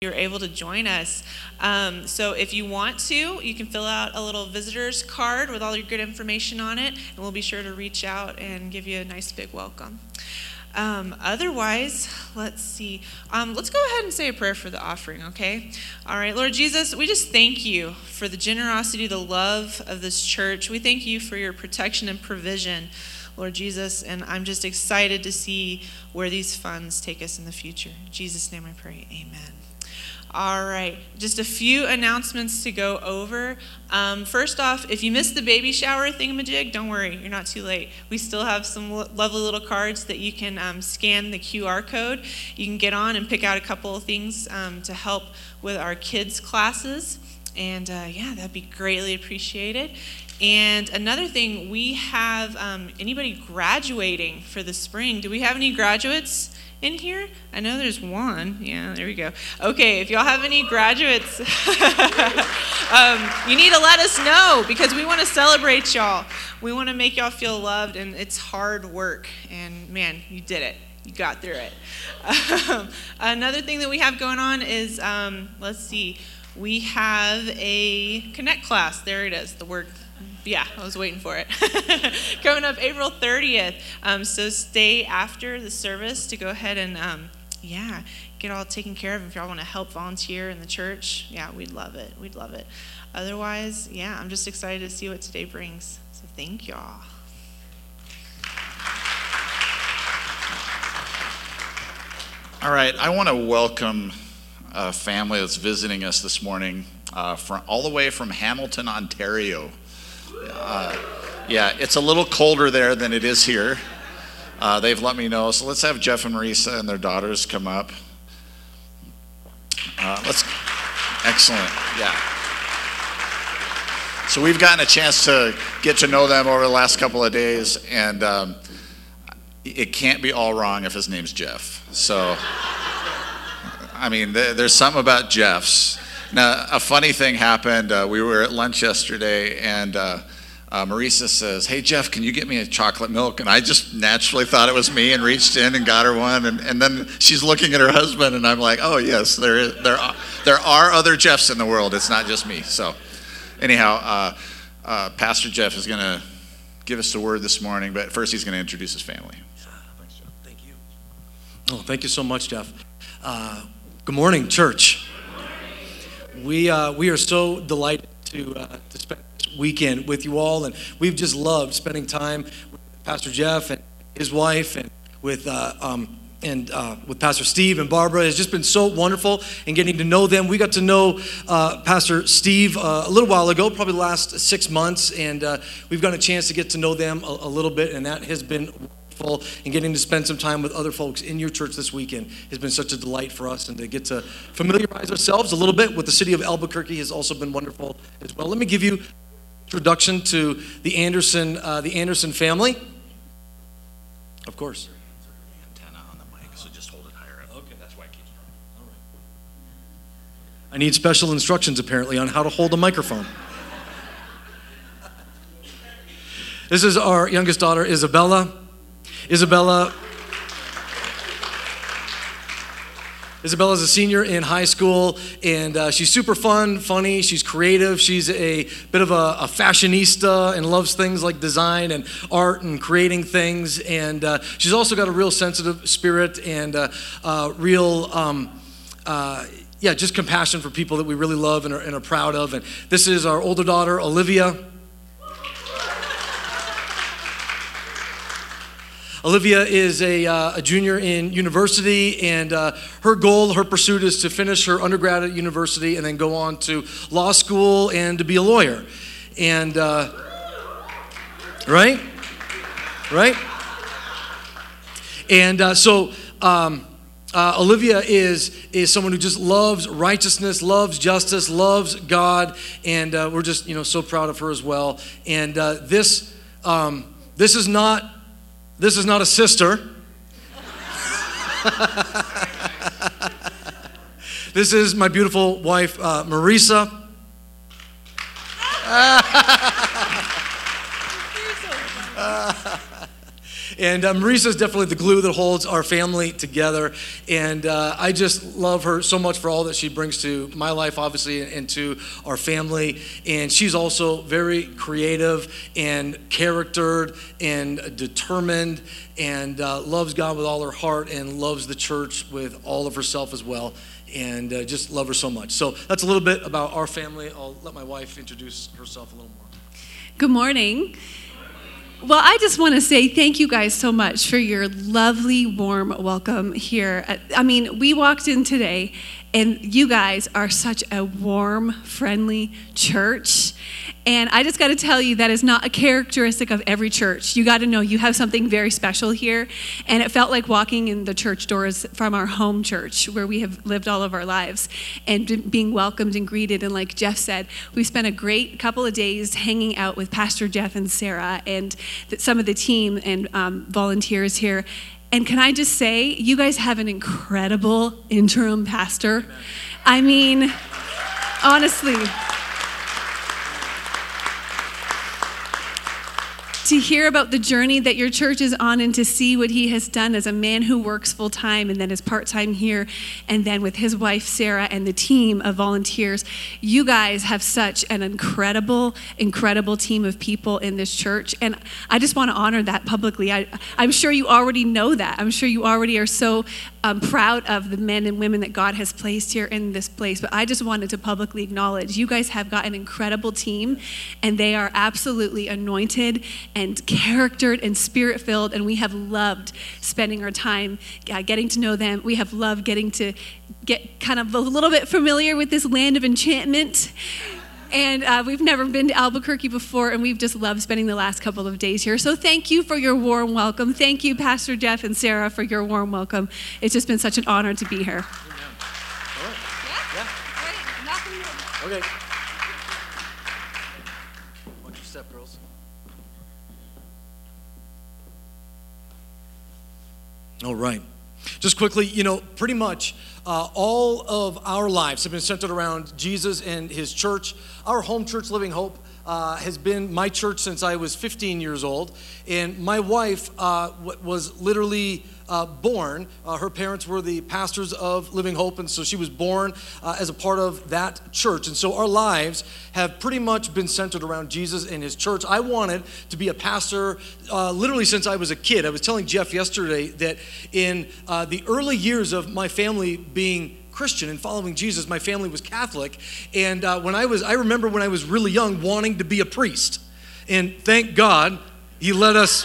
you're able to join us. Um, so if you want to, you can fill out a little visitor's card with all your good information on it, and we'll be sure to reach out and give you a nice big welcome. Um, otherwise, let's see. Um, let's go ahead and say a prayer for the offering, okay? All right, Lord Jesus, we just thank you for the generosity, the love of this church. We thank you for your protection and provision. Lord Jesus, and I'm just excited to see where these funds take us in the future. In Jesus' name I pray, amen. All right, just a few announcements to go over. Um, first off, if you missed the baby shower thingamajig, don't worry, you're not too late. We still have some lovely little cards that you can um, scan the QR code. You can get on and pick out a couple of things um, to help with our kids' classes. And uh, yeah, that'd be greatly appreciated. And another thing, we have um, anybody graduating for the spring? Do we have any graduates? In here? I know there's one. Yeah, there we go. Okay, if y'all have any graduates, um, you need to let us know because we want to celebrate y'all. We want to make y'all feel loved, and it's hard work. And man, you did it. You got through it. Um, another thing that we have going on is um, let's see, we have a Connect class. There it is, the word yeah, I was waiting for it. Coming up April 30th. Um, so stay after the service to go ahead and, um, yeah, get all taken care of. If y'all want to help volunteer in the church, yeah, we'd love it. We'd love it. Otherwise, yeah, I'm just excited to see what today brings. So thank y'all. All right, I want to welcome a family that's visiting us this morning uh, from all the way from Hamilton, Ontario. Uh, yeah, it's a little colder there than it is here. Uh, they've let me know. So let's have Jeff and Marisa and their daughters come up. Uh, let's. Excellent. Yeah. So we've gotten a chance to get to know them over the last couple of days, and um, it can't be all wrong if his name's Jeff. So, I mean, there's something about Jeff's. Now, a funny thing happened. Uh, we were at lunch yesterday, and uh, uh, Marisa says, Hey, Jeff, can you get me a chocolate milk? And I just naturally thought it was me and reached in and got her one. And, and then she's looking at her husband, and I'm like, Oh, yes, there, is, there, are, there are other Jeffs in the world. It's not just me. So, anyhow, uh, uh, Pastor Jeff is going to give us a word this morning, but first he's going to introduce his family. Thanks, Jeff. Thank you. Oh, thank you so much, Jeff. Uh, good morning, church. We, uh, we are so delighted to, uh, to spend this weekend with you all, and we've just loved spending time with Pastor Jeff and his wife, and with uh, um, and uh, with Pastor Steve and Barbara. It's just been so wonderful and getting to know them. We got to know uh, Pastor Steve uh, a little while ago, probably the last six months, and uh, we've got a chance to get to know them a, a little bit, and that has been and getting to spend some time with other folks in your church this weekend has been such a delight for us. And to get to familiarize ourselves a little bit with the city of Albuquerque has also been wonderful as well. Let me give you introduction to the Anderson, uh, the Anderson family. Of course. I need special instructions apparently on how to hold a microphone. this is our youngest daughter, Isabella. Isabella. Isabella's a senior in high school, and uh, she's super fun, funny. She's creative. She's a bit of a, a, fashionista and loves things like design and art and creating things. And uh, she's also got a real sensitive spirit and uh, uh real. Um, uh, yeah, just compassion for people that we really love and are, and are proud of. And this is our older daughter, Olivia. Olivia is a, uh, a junior in university, and uh, her goal, her pursuit is to finish her undergrad at university and then go on to law school and to be a lawyer. And, uh, right? Right? And uh, so, um, uh, Olivia is, is someone who just loves righteousness, loves justice, loves God, and uh, we're just you know so proud of her as well. And uh, this um, this is not this is not a sister. this is my beautiful wife, uh, Marisa. And uh, Marisa is definitely the glue that holds our family together. And uh, I just love her so much for all that she brings to my life, obviously, and to our family. And she's also very creative and charactered and determined and uh, loves God with all her heart and loves the church with all of herself as well and uh, just love her so much. So that's a little bit about our family. I'll let my wife introduce herself a little more. Good morning. Well, I just want to say thank you guys so much for your lovely, warm welcome here. I mean, we walked in today, and you guys are such a warm, friendly church. And I just got to tell you, that is not a characteristic of every church. You got to know you have something very special here. And it felt like walking in the church doors from our home church, where we have lived all of our lives, and being welcomed and greeted. And like Jeff said, we spent a great couple of days hanging out with Pastor Jeff and Sarah and some of the team and um, volunteers here. And can I just say, you guys have an incredible interim pastor. I mean, honestly. To hear about the journey that your church is on and to see what he has done as a man who works full time and then is part time here, and then with his wife Sarah and the team of volunteers. You guys have such an incredible, incredible team of people in this church. And I just want to honor that publicly. I, I'm sure you already know that. I'm sure you already are so um, proud of the men and women that God has placed here in this place. But I just wanted to publicly acknowledge you guys have got an incredible team, and they are absolutely anointed and charactered and spirit filled, and we have loved spending our time uh, getting to know them. We have loved getting to get kind of a little bit familiar with this land of enchantment. And uh, we've never been to Albuquerque before, and we've just loved spending the last couple of days here. So thank you for your warm welcome. Thank you, Pastor Jeff and Sarah, for your warm welcome. It's just been such an honor to be here. Okay. Watch your step, girls. All right. Just quickly, you know, pretty much uh, all of our lives have been centered around Jesus and his church. Our home church, Living Hope, uh, has been my church since I was 15 years old. And my wife uh, was literally uh, born. Uh, her parents were the pastors of Living Hope, and so she was born uh, as a part of that church. And so our lives have pretty much been centered around Jesus and his church. I wanted to be a pastor uh, literally since I was a kid. I was telling Jeff yesterday that in uh, the early years of my family being Christian and following Jesus. My family was Catholic, and uh, when I was, I remember when I was really young, wanting to be a priest. And thank God, He let us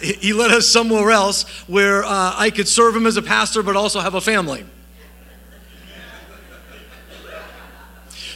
he led us somewhere else where uh, I could serve him as a pastor, but also have a family.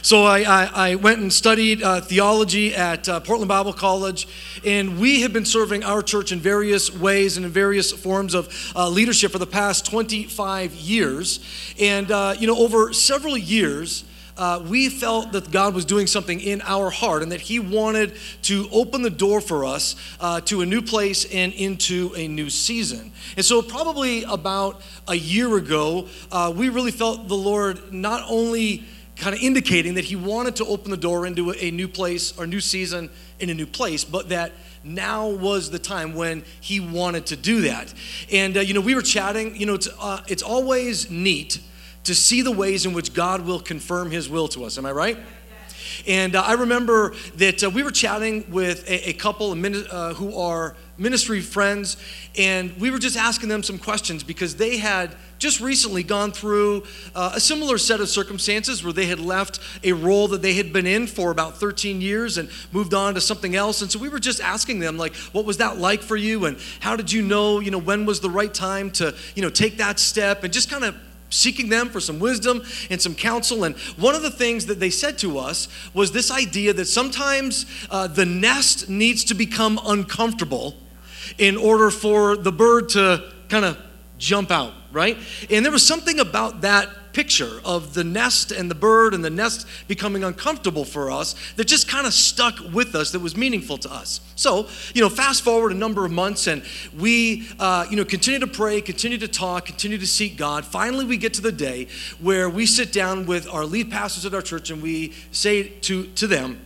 So I, I, I went and studied uh, theology at uh, Portland Bible College, and we have been serving our church in various ways and in various forms of uh, leadership for the past 25 years. And, uh, you know, over several years, uh, we felt that God was doing something in our heart and that He wanted to open the door for us uh, to a new place and into a new season. And so, probably about a year ago, uh, we really felt the Lord not only kind of indicating that He wanted to open the door into a new place or new season in a new place, but that now was the time when he wanted to do that. And, uh, you know, we were chatting, you know, it's, uh, it's always neat to see the ways in which God will confirm His will to us. Am I right? And uh, I remember that uh, we were chatting with a, a couple uh, who are ministry friends, and we were just asking them some questions because they had just recently gone through uh, a similar set of circumstances where they had left a role that they had been in for about 13 years and moved on to something else. And so we were just asking them, like, what was that like for you? And how did you know, you know, when was the right time to, you know, take that step? And just kind of seeking them for some wisdom and some counsel. And one of the things that they said to us was this idea that sometimes uh, the nest needs to become uncomfortable in order for the bird to kind of jump out, right? And there was something about that picture of the nest and the bird and the nest becoming uncomfortable for us that just kind of stuck with us that was meaningful to us. So, you know, fast forward a number of months and we, uh, you know, continue to pray, continue to talk, continue to seek God. Finally, we get to the day where we sit down with our lead pastors at our church and we say to, to them,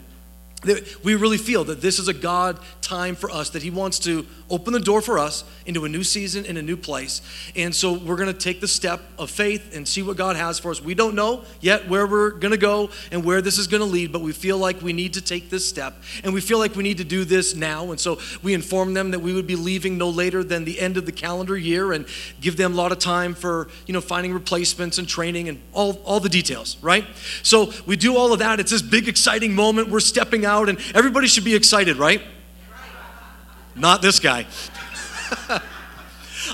that we really feel that this is a God time for us, that He wants to open the door for us into a new season in a new place. And so we're going to take the step of faith and see what God has for us. We don't know yet where we're going to go and where this is going to lead, but we feel like we need to take this step. And we feel like we need to do this now. And so we inform them that we would be leaving no later than the end of the calendar year and give them a lot of time for, you know, finding replacements and training and all, all the details, right? So we do all of that. It's this big, exciting moment. We're stepping out, and everybody should be excited, right? Not this guy.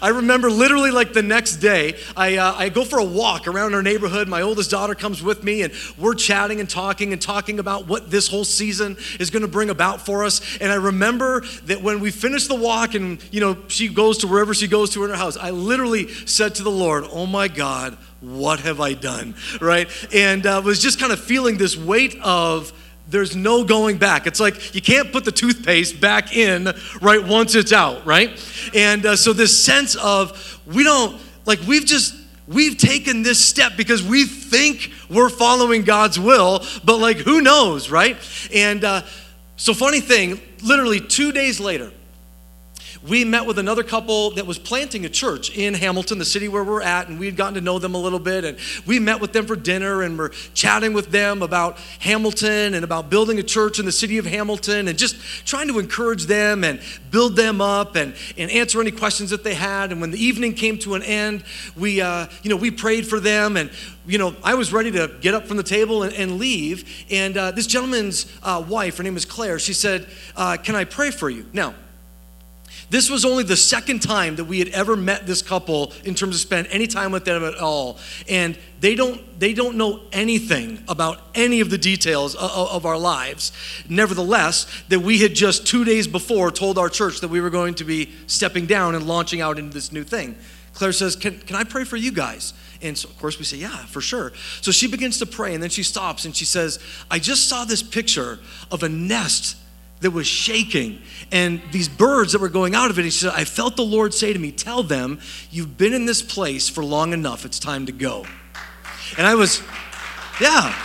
I remember literally like the next day, I, uh, I go for a walk around our neighborhood. My oldest daughter comes with me, and we're chatting and talking and talking about what this whole season is going to bring about for us. And I remember that when we finished the walk and, you know, she goes to wherever she goes to in her house, I literally said to the Lord, Oh my God, what have I done? Right? And uh, was just kind of feeling this weight of, there's no going back. It's like you can't put the toothpaste back in right once it's out, right? And uh, so this sense of we don't like we've just we've taken this step because we think we're following God's will, but like who knows, right? And uh, so funny thing, literally two days later, we met with another couple that was planting a church in Hamilton, the city where we're at, and we'd gotten to know them a little bit. And we met with them for dinner and we're chatting with them about Hamilton and about building a church in the city of Hamilton and just trying to encourage them and build them up and, and answer any questions that they had. And when the evening came to an end, we, uh, you know, we prayed for them and you know, I was ready to get up from the table and, and leave. And uh, this gentleman's uh, wife, her name is Claire, she said, uh, Can I pray for you? Now, this was only the second time that we had ever met this couple in terms of spend any time with them at all. And they don't, they don't know anything about any of the details of, of our lives. Nevertheless, that we had just two days before told our church that we were going to be stepping down and launching out into this new thing. Claire says, Can, can I pray for you guys? And so, of course, we say, Yeah, for sure. So she begins to pray, and then she stops and she says, I just saw this picture of a nest that was shaking and these birds that were going out of it. He said, I felt the Lord say to me, Tell them, you've been in this place for long enough. It's time to go. And I was, yeah.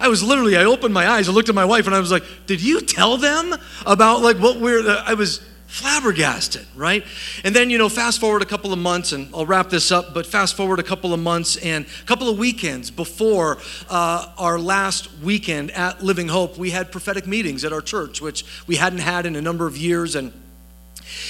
I was literally, I opened my eyes, I looked at my wife, and I was like, Did you tell them about like what we're, I was, flabbergasted, right? And then, you know, fast forward a couple of months, and I'll wrap this up, but fast forward a couple of months and a couple of weekends before uh, our last weekend at Living Hope, we had prophetic meetings at our church, which we hadn't had in a number of years. And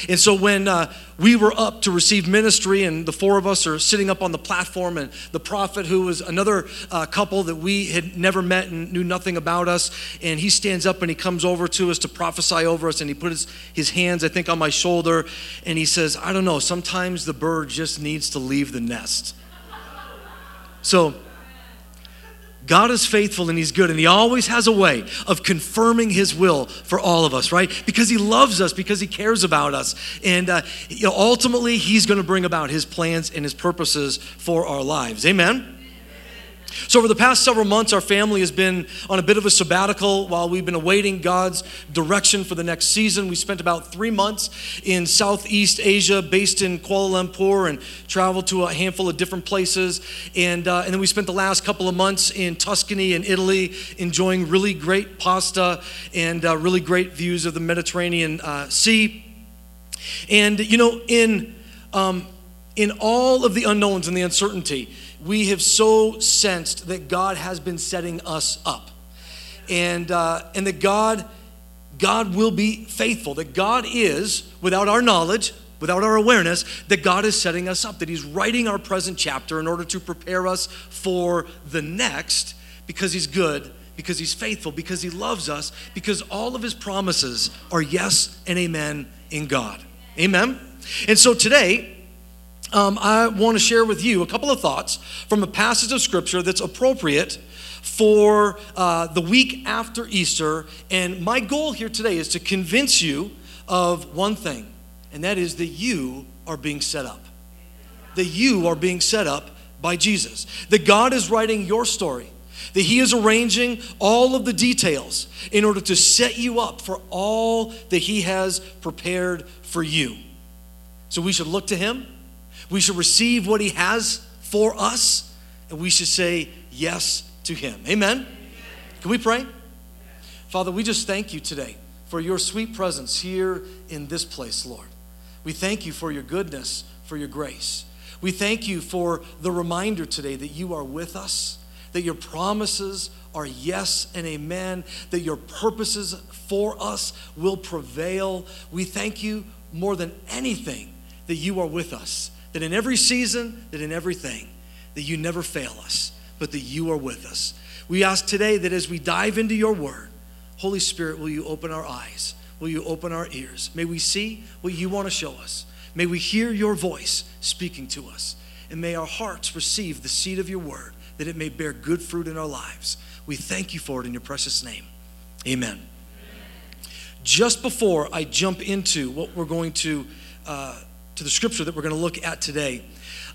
and so when uh, we were up to receive ministry, and the four of us are sitting up on the platform, and the prophet, who was another uh, couple that we had never met and knew nothing about us, and he stands up and he comes over to us to prophesy over us, and he puts his, his hands, I think, on my shoulder, and he says, I don't know, sometimes the bird just needs to leave the nest. So God is faithful and He's good, and He always has a way of confirming His will for all of us, right? Because He loves us, because He cares about us. And uh, ultimately, He's going to bring about His plans and His purposes for our lives. Amen? So, over the past several months, our family has been on a bit of a sabbatical while we've been awaiting God's direction for the next season. We spent about three months in Southeast Asia, based in Kuala Lumpur, and traveled to a handful of different places. And, uh, and then we spent the last couple of months in Tuscany and Italy, enjoying really great pasta and uh, really great views of the Mediterranean uh, Sea. And, you know, in, um, in all of the unknowns and the uncertainty, we have so sensed that God has been setting us up. And, uh, and that God, God will be faithful, that God is, without our knowledge, without our awareness, that God is setting us up, that He's writing our present chapter in order to prepare us for the next because He's good, because He's faithful, because He loves us, because all of His promises are yes and amen in God. Amen? And so today, um, I want to share with you a couple of thoughts from a passage of Scripture that's appropriate for uh, the week after Easter. And my goal here today is to convince you of one thing, and that is that you are being set up. That you are being set up by Jesus. That God is writing your story. That He is arranging all of the details in order to set you up for all that He has prepared for you. So we should look to Him we should receive what He has for us, and we should say yes to Him. Amen? Can we pray? Father, we just thank you today for your sweet presence here in this place, Lord. We thank you for your goodness, for your grace. We thank you for the reminder today that you are with us, that your promises are yes and amen, that your purposes for us will prevail. We thank you more than anything that you are with us, that in every season, that in everything, that you never fail us, but that you are with us. We ask today that as we dive into your word, Holy Spirit, will you open our eyes? Will you open our ears? May we see what you want to show us. May we hear your voice speaking to us. And may our hearts receive the seed of your word, that it may bear good fruit in our lives. We thank you for it in your precious name. Amen. Just before I jump into what we're going to, uh, to the scripture that we're going to look at today,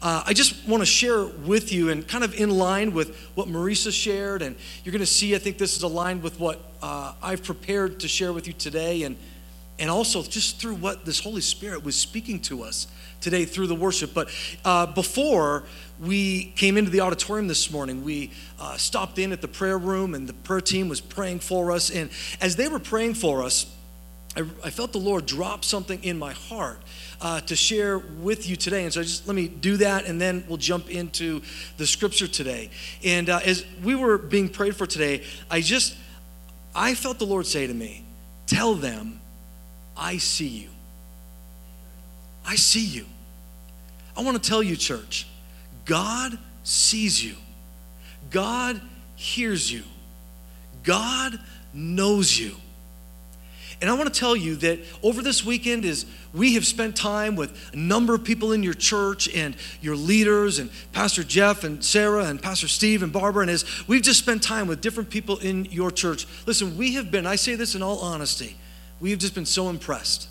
uh, I just want to share with you, and kind of in line with what Marisa shared, and you're going to see, I think this is aligned with what uh, I've prepared to share with you today, and, and also just through what this Holy Spirit was speaking to us today through the worship. But uh, before we came into the auditorium this morning, we uh, stopped in at the prayer room, and the prayer team was praying for us. And as they were praying for us, I, I felt the Lord drop something in my heart uh, to share with you today. And so just let me do that, and then we'll jump into the scripture today. And uh, as we were being prayed for today, I just, I felt the Lord say to me, Tell them, I see you. I see you. I want to tell you, church, God sees you, God hears you, God knows you. And I want to tell you that over this weekend is we have spent time with a number of people in your church and your leaders and Pastor Jeff and Sarah and Pastor Steve and Barbara and as we've just spent time with different people in your church. Listen, we have been, I say this in all honesty, we have just been so impressed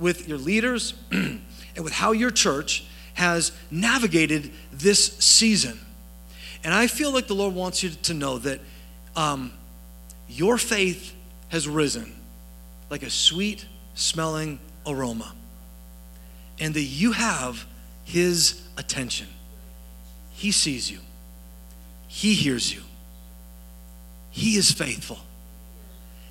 with your leaders and with how your church has navigated this season. And I feel like the Lord wants you to know that um, your faith has risen like a sweet smelling aroma, and that you have His attention. He sees you, He hears you, He is faithful.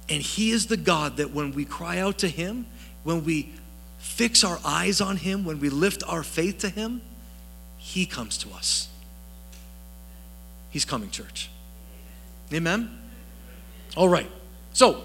And He is the God that when we cry out to Him, when we fix our eyes on Him, when we lift our faith to Him, He comes to us. He's coming, church. Amen? All right. So,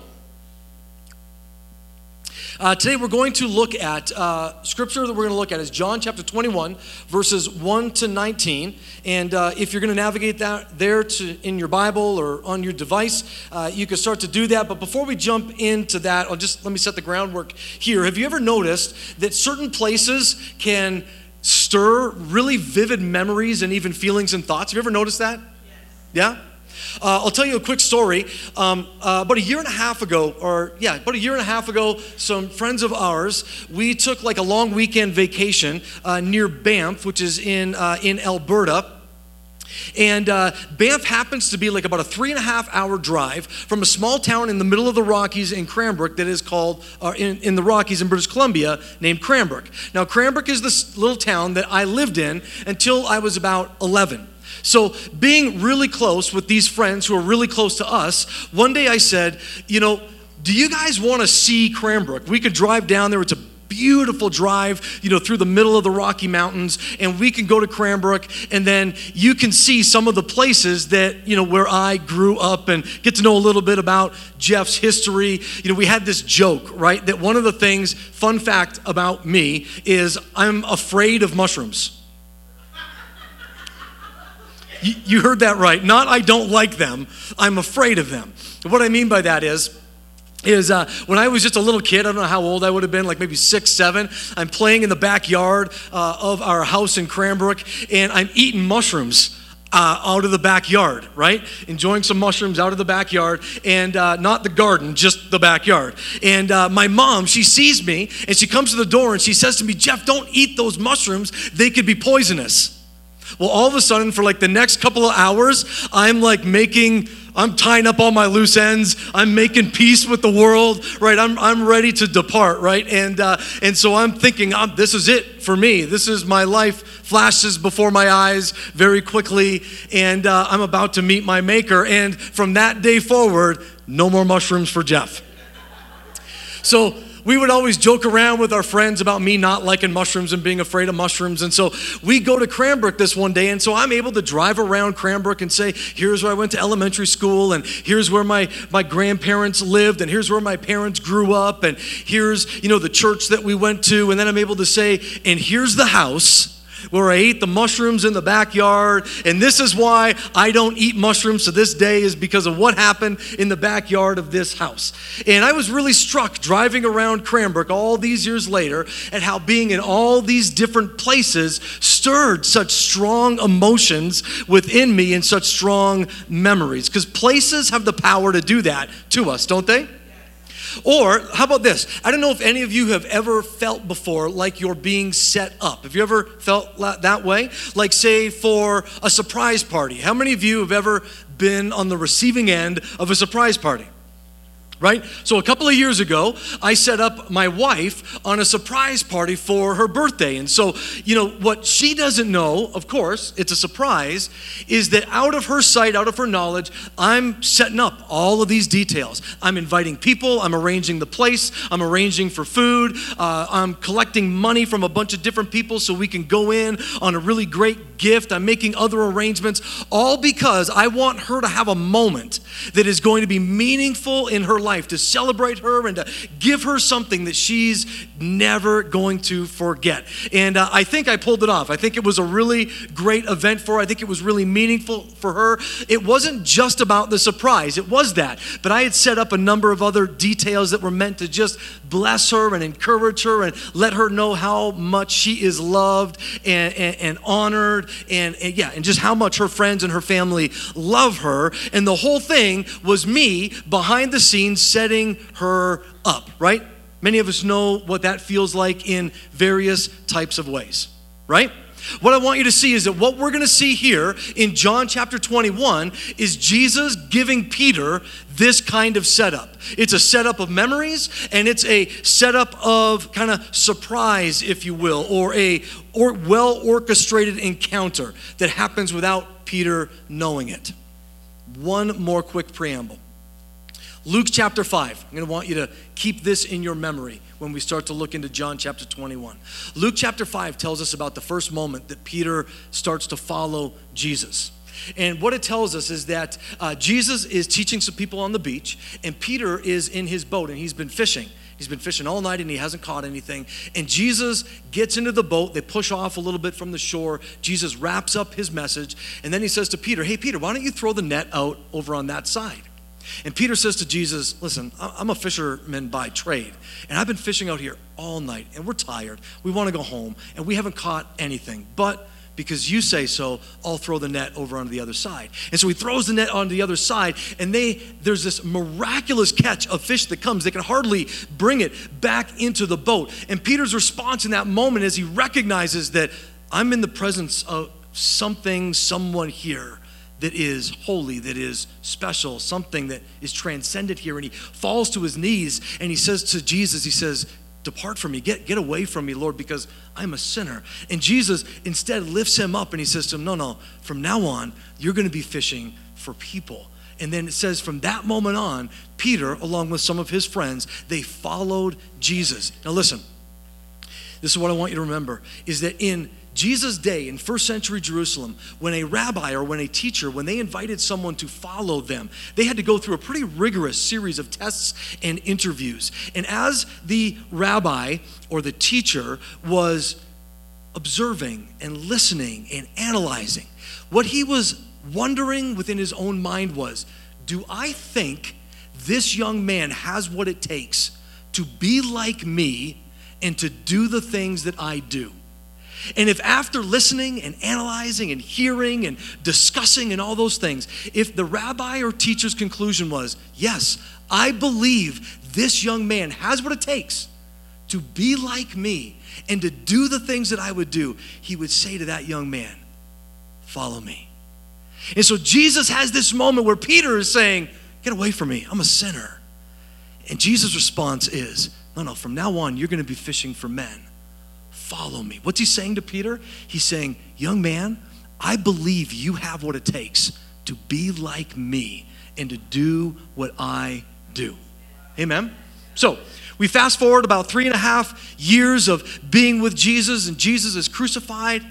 uh, today we're going to look at uh, scripture that we're going to look at is John chapter 21, verses 1 to 19. And uh, if you're going to navigate that there to, in your Bible or on your device, uh, you can start to do that. But before we jump into that, I'll just let me set the groundwork here. Have you ever noticed that certain places can stir really vivid memories and even feelings and thoughts? Have you ever noticed that? Yes. Yeah? Uh, I'll tell you a quick story. Um, uh, about a year and a half ago, or yeah, about a year and a half ago, some friends of ours, we took like a long weekend vacation uh, near Banff, which is in, uh, in Alberta. And uh, Banff happens to be like about a three and a half hour drive from a small town in the middle of the Rockies in Cranbrook that is called, uh, in, in the Rockies in British Columbia, named Cranbrook. Now, Cranbrook is this little town that I lived in until I was about 11. So, being really close with these friends who are really close to us, one day I said, You know, do you guys want to see Cranbrook? We could drive down there. It's a beautiful drive, you know, through the middle of the Rocky Mountains, and we can go to Cranbrook, and then you can see some of the places that, you know, where I grew up and get to know a little bit about Jeff's history. You know, we had this joke, right? That one of the things, fun fact about me, is I'm afraid of mushrooms. You heard that right. Not I don't like them, I'm afraid of them. What I mean by that is, is uh, when I was just a little kid, I don't know how old I would have been, like maybe six, seven, I'm playing in the backyard uh, of our house in Cranbrook, and I'm eating mushrooms. Uh, out of the backyard, right? Enjoying some mushrooms out of the backyard, and uh, not the garden, just the backyard. And uh, my mom, she sees me, and she comes to the door and she says to me, Jeff, don't eat those mushrooms. They could be poisonous. Well, all of a sudden, for like the next couple of hours, I'm like making, I'm tying up all my loose ends. I'm making peace with the world, right? I'm, I'm ready to depart, right? And, uh, and so I'm thinking, I'm, this is it for me. This is my life flashes before my eyes very quickly, and uh, I'm about to meet my maker. And from that day forward, no more mushrooms for Jeff. So we would always joke around with our friends about me not liking mushrooms and being afraid of mushrooms. And so we go to Cranbrook this one day. And so I'm able to drive around Cranbrook and say, here's where I went to elementary school, and here's where my, my grandparents lived, and here's where my parents grew up, and here's, you know, the church that we went to. And then I'm able to say, and here's the house where I ate the mushrooms in the backyard. And this is why I don't eat mushrooms to this day, is because of what happened in the backyard of this house. And I was really struck driving around Cranbrook all these years later at how being in all these different places stirred such strong emotions within me and such strong memories. Because places have the power to do that to us, don't they? Or how about this? I don't know if any of you have ever felt before like you're being set up. Have you ever felt that way? Like, say, for a surprise party. How many of you have ever been on the receiving end of a surprise party? Right? So a couple of years ago, I set up my wife on a surprise party for her birthday. And so, you know, what she doesn't know, of course, it's a surprise, is that out of her sight, out of her knowledge, I'm setting up all of these details. I'm inviting people, I'm arranging the place, I'm arranging for food, uh, I'm collecting money from a bunch of different people so we can go in on a really great gift. I'm making other arrangements, all because I want her to have a moment that is going to be meaningful in her life life, to celebrate her and to give her something that she's never going to forget. And uh, I think I pulled it off. I think it was a really great event for her. I think it was really meaningful for her. It wasn't just about the surprise, it was that. But I had set up a number of other details that were meant to just bless her and encourage her and let her know how much she is loved and, and, and honored and, and yeah, and just how much her friends and her family love her. And the whole thing was me behind the scenes setting her up, right? Many of us know what that feels like in various types of ways, right? What I want you to see is that what we're going to see here in John chapter 21 is Jesus giving Peter this kind of setup. It's a setup of memories and it's a setup of kind of surprise, if you will, or a or well orchestrated encounter that happens without Peter knowing it. One more quick preamble. Luke chapter 5. I'm going to want you to keep this in your memory when we start to look into John chapter 21. Luke chapter 5 tells us about the first moment that Peter starts to follow Jesus. And what it tells us is that uh, Jesus is teaching some people on the beach, and Peter is in his boat and he's been fishing. He's been fishing all night and he hasn't caught anything. And Jesus gets into the boat. They push off a little bit from the shore. Jesus wraps up his message. And then he says to Peter, Hey, Peter, why don't you throw the net out over on that side? And Peter says to Jesus, Listen, I'm a fisherman by trade, and I've been fishing out here all night, and we're tired. We want to go home, and we haven't caught anything. But because you say so, I'll throw the net over onto the other side. And so he throws the net onto the other side, and they there's this miraculous catch of fish that comes. They can hardly bring it back into the boat. And Peter's response in that moment is he recognizes that I'm in the presence of something, someone here that is holy, that is special, something that is transcended here. And he falls to his knees and he says to Jesus, He says, Depart from me, get, get away from me, Lord, because I'm a sinner. And Jesus instead lifts him up and he says to him, No, no, from now on, you're going to be fishing for people. And then it says from that moment on, Peter, along with some of his friends, they followed Jesus. Now listen, this is what I want you to remember is that in Jesus' day in first century Jerusalem, when a rabbi or when a teacher, when they invited someone to follow them, they had to go through a pretty rigorous series of tests and interviews. And as the rabbi or the teacher was observing and listening and analyzing, what he was wondering within his own mind was do I think this young man has what it takes to be like me and to do the things that I do? And if after listening and analyzing and hearing and discussing and all those things, if the rabbi or teacher's conclusion was, yes, I believe this young man has what it takes to be like me and to do the things that I would do, he would say to that young man, Follow me. And so Jesus has this moment where Peter is saying, Get away from me, I'm a sinner. And Jesus' response is, No, no, from now on, you're going to be fishing for men follow me. What's he saying to Peter? He's saying, Young man, I believe you have what it takes to be like me and to do what I do. Amen? So, We fast forward about three and a half years of being with Jesus, and Jesus is crucified.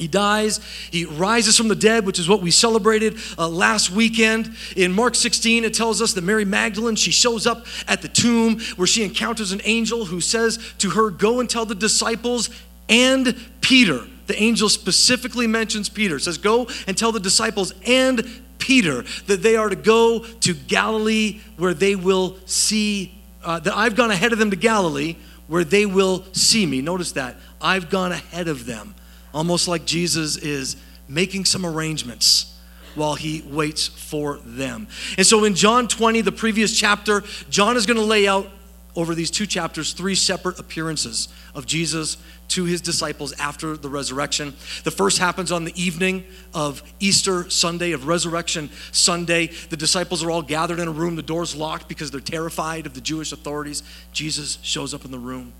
He dies. He rises from the dead, which is what we celebrated uh, last weekend. In Mark 16, it tells us that Mary Magdalene, she shows up at the tomb where she encounters an angel who says to her, Go and tell the disciples and Peter. The angel specifically mentions Peter. It says, Go and tell the disciples and Peter that they are to go to Galilee where they will see, uh, that I've gone ahead of them to Galilee where they will see me. Notice that. I've gone ahead of them. Almost like Jesus is making some arrangements while he waits for them. And so in John 20, the previous chapter, John is going to lay out over these two chapters three separate appearances of Jesus to his disciples after the resurrection. The first happens on the evening of Easter Sunday, of Resurrection Sunday. The disciples are all gathered in a room, the door's locked because they're terrified of the Jewish authorities. Jesus shows up in the room.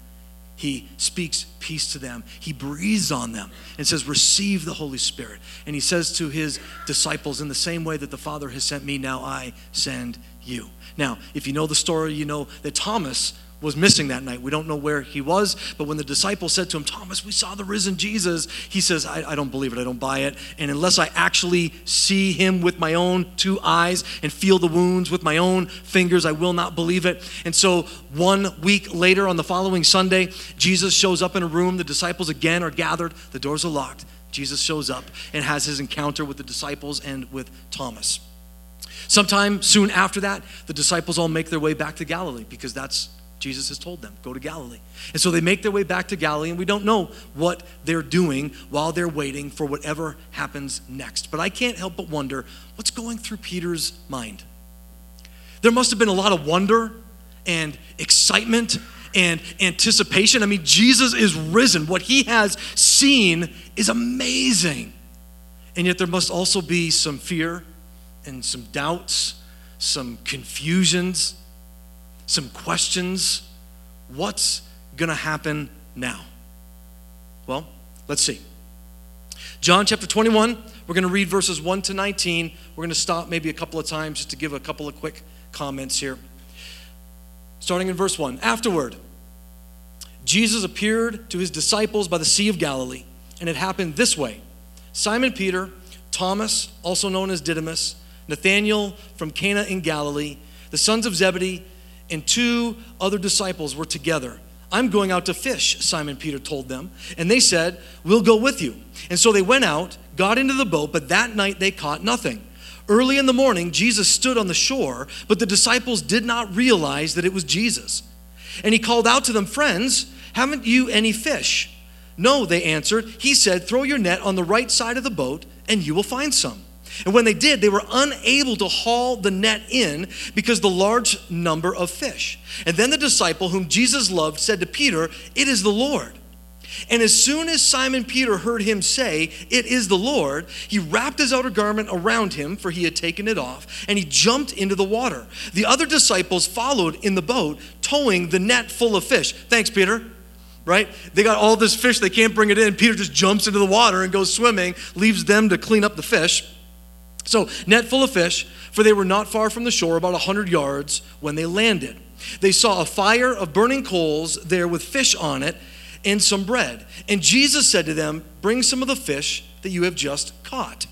He speaks peace to them. He breathes on them and says, Receive the Holy Spirit. And he says to his disciples, In the same way that the Father has sent me, now I send you. Now, if you know the story, you know that Thomas was missing that night. We don't know where he was, but when the disciples said to him, Thomas, we saw the risen Jesus, he says, I, I, don't believe it, I don't buy it. And unless I actually see him with my own two eyes and feel the wounds with my own fingers, I will not believe it. And so one week later, on the following Sunday, Jesus shows up in a room. The disciples again are gathered, the doors are locked. Jesus shows up and has his encounter with the disciples and with Thomas. Sometime soon after that, the disciples all make their way back to Galilee because that's Jesus has told them, go to Galilee. And so they make their way back to Galilee, and we don't know what they're doing while they're waiting for whatever happens next. But I can't help but wonder what's going through Peter's mind. There must have been a lot of wonder and excitement and anticipation. I mean, Jesus is risen. What he has seen is amazing. And yet there must also be some fear and some doubts, some confusions some questions. What's going to happen now? Well, let's see. John chapter 21, we're going to read verses 1 to 19. We're going to stop maybe a couple of times just to give a couple of quick comments here. Starting in verse 1. Afterward, Jesus appeared to his disciples by the Sea of Galilee, and it happened this way Simon Peter, Thomas, also known as Didymus, Nathanael from Cana in Galilee, the sons of Zebedee, and two other disciples were together. I'm going out to fish, Simon Peter told them. And they said, We'll go with you. And so they went out, got into the boat, but that night they caught nothing. Early in the morning, Jesus stood on the shore, but the disciples did not realize that it was Jesus. And he called out to them, Friends, haven't you any fish? No, they answered. He said, Throw your net on the right side of the boat, and you will find some. And when they did, they were unable to haul the net in because the large number of fish. And then the disciple whom Jesus loved said to Peter, It is the Lord. And as soon as Simon Peter heard him say, It is the Lord, he wrapped his outer garment around him, for he had taken it off, and he jumped into the water. The other disciples followed in the boat, towing the net full of fish. Thanks, Peter. Right? They got all this fish, they can't bring it in. Peter just jumps into the water and goes swimming, leaves them to clean up the fish. So, net full of fish, for they were not far from the shore, about a hundred yards, when they landed. They saw a fire of burning coals there with fish on it and some bread. And Jesus said to them, Bring some of the fish that you have just caught.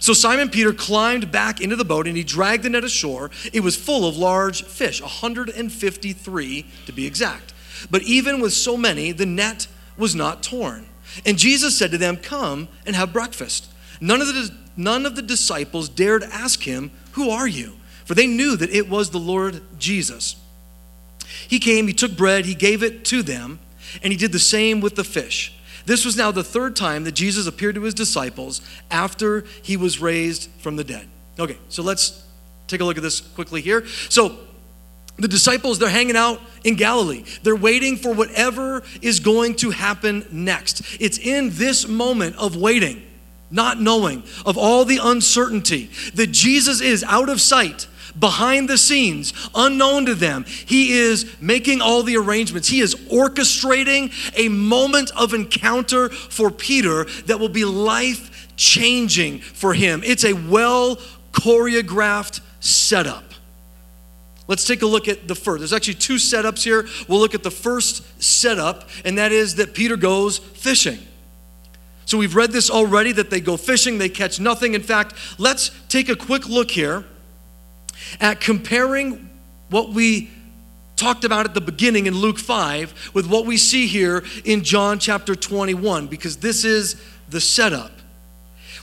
So Simon Peter climbed back into the boat and he dragged the net ashore. It was full of large fish, 153 to be exact. But even with so many, the net was not torn. And Jesus said to them, Come and have breakfast. None of the none of the disciples dared ask him, Who are you? For they knew that it was the Lord Jesus. He came, he took bread, he gave it to them, and he did the same with the fish. This was now the third time that Jesus appeared to his disciples after he was raised from the dead. Okay, so let's take a look at this quickly here. So, the disciples, they're hanging out in Galilee. They're waiting for whatever is going to happen next. It's in this moment of waiting not knowing of all the uncertainty that Jesus is out of sight behind the scenes, unknown to them. He is making all the arrangements. He is orchestrating a moment of encounter for Peter that will be life changing for him. It's a well choreographed setup. Let's take a look at the first. There's actually two setups here. We'll look at the first setup, and that is that Peter goes fishing. So we've read this already that they go fishing, they catch nothing. In fact, let's take a quick look here at comparing what we talked about at the beginning in Luke 5 with what we see here in John chapter 21, because this is the setup.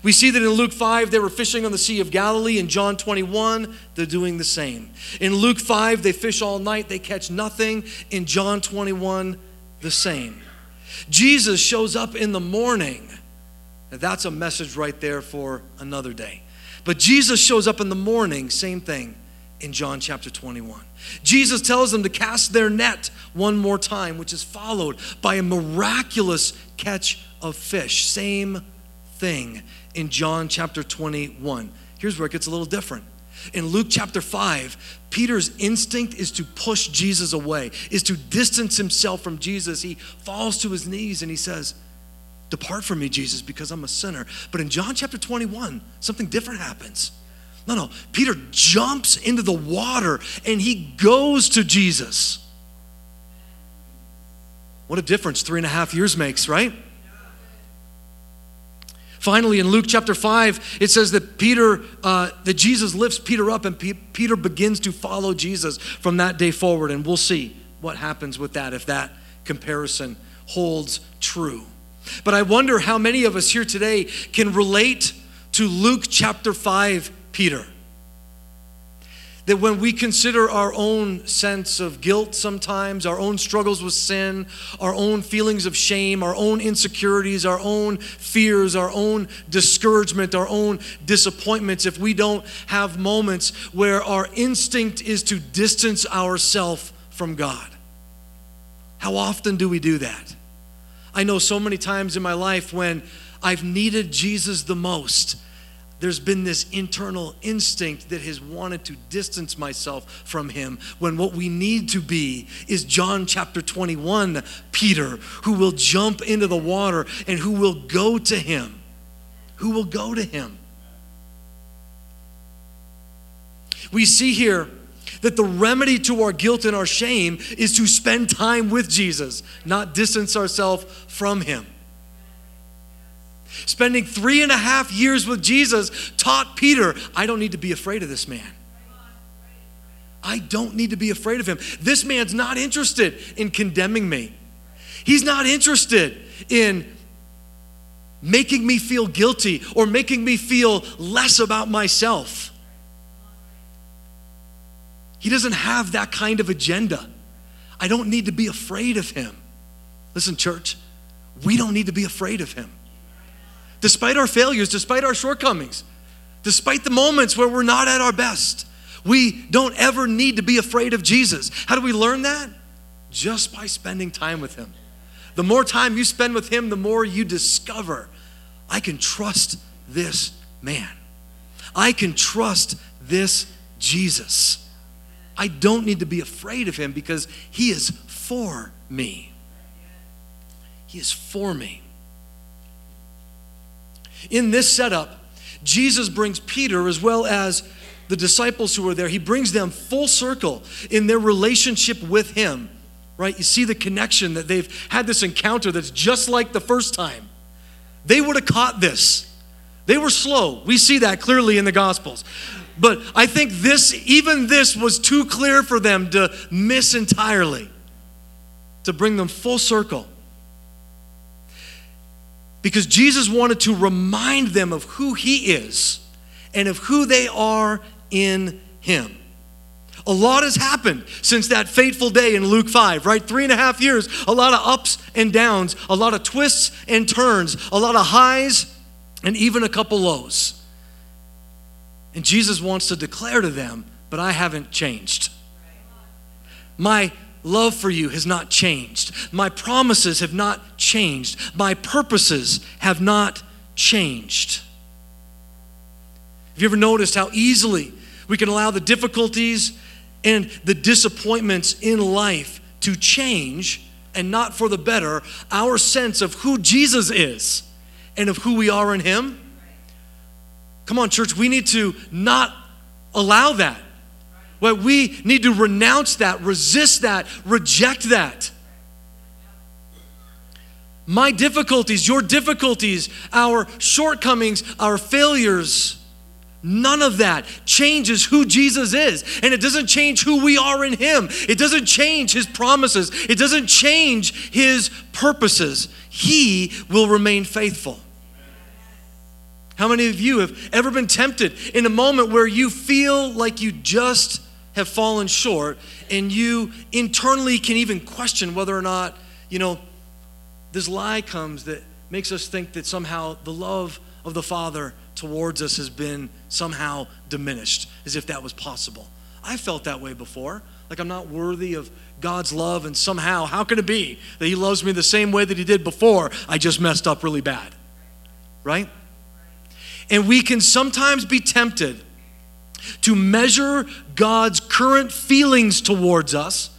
We see that in Luke 5, they were fishing on the Sea of Galilee. In John 21, they're doing the same. In Luke 5, they fish all night, they catch nothing. In John 21, the same. Jesus shows up in the morning. That's a message right there for another day. But Jesus shows up in the morning, same thing in John chapter 21. Jesus tells them to cast their net one more time, which is followed by a miraculous catch of fish. Same thing in John chapter 21. Here's where it gets a little different. In Luke chapter 5, Peter's instinct is to push Jesus away, is to distance himself from Jesus. He falls to his knees and he says, Depart from me, Jesus, because I'm a sinner. But in John chapter 21, something different happens. No, no. Peter jumps into the water and he goes to Jesus. What a difference three and a half years makes, right? Finally, in Luke chapter 5, it says that Peter, uh, that Jesus lifts Peter up and P- Peter begins to follow Jesus from that day forward. And we'll see what happens with that if that comparison holds true. But I wonder how many of us here today can relate to Luke chapter 5, Peter that when we consider our own sense of guilt sometimes, our own struggles with sin, our own feelings of shame, our own insecurities, our own fears, our own discouragement, our own disappointments, if we don't have moments where our instinct is to distance ourselves from God. How often do we do that? I know so many times in my life when I've needed Jesus the most there's been this internal instinct that has wanted to distance myself from him when what we need to be is John chapter 21 Peter, who will jump into the water and who will go to him. Who will go to him. We see here that the remedy to our guilt and our shame is to spend time with Jesus, not distance ourselves from him. Spending three and a half years with Jesus taught Peter, I don't need to be afraid of this man. I don't need to be afraid of him. This man's not interested in condemning me. He's not interested in making me feel guilty or making me feel less about myself. He doesn't have that kind of agenda. I don't need to be afraid of him. Listen, church, we don't need to be afraid of him despite our failures, despite our shortcomings, despite the moments where we're not at our best. We don't ever need to be afraid of Jesus. How do we learn that? Just by spending time with Him. The more time you spend with Him, the more you discover I can trust this man. I can trust this Jesus. I don't need to be afraid of Him because He is for me. He is for me. In this setup, Jesus brings Peter as well as the disciples who were there, he brings them full circle in their relationship with him, right? You see the connection that they've had this encounter that's just like the first time. They would have caught this. They were slow. We see that clearly in the Gospels. But I think this, even this, was too clear for them to miss entirely, to bring them full circle because Jesus wanted to remind them of who He is and of who they are in Him. A lot has happened since that fateful day in Luke 5, right? Three and a half years, a lot of ups and downs, a lot of twists and turns, a lot of highs, and even a couple lows. And Jesus wants to declare to them, but I haven't changed. My love for you has not changed. My promises have not changed. My purposes have not changed. Have you ever noticed how easily we can allow the difficulties and the disappointments in life to change and not for the better our sense of who Jesus is and of who we are in Him? Come on, church, we need to not allow that Well, we need to renounce that, resist that, reject that. My difficulties, your difficulties, our shortcomings, our failures, none of that changes who Jesus is. And it doesn't change who we are in Him. It doesn't change His promises. It doesn't change His purposes. He will remain faithful. How many of you have ever been tempted in a moment where you feel like you just have fallen short and you internally can even question whether or not, you know, this lie comes that makes us think that somehow the love of the Father towards us has been somehow diminished, as if that was possible. I felt that way before. Like I'm not worthy of God's love, and somehow, how can it be that He loves me the same way that He did before? I just messed up really bad. Right? And we can sometimes be tempted to measure God's current feelings towards us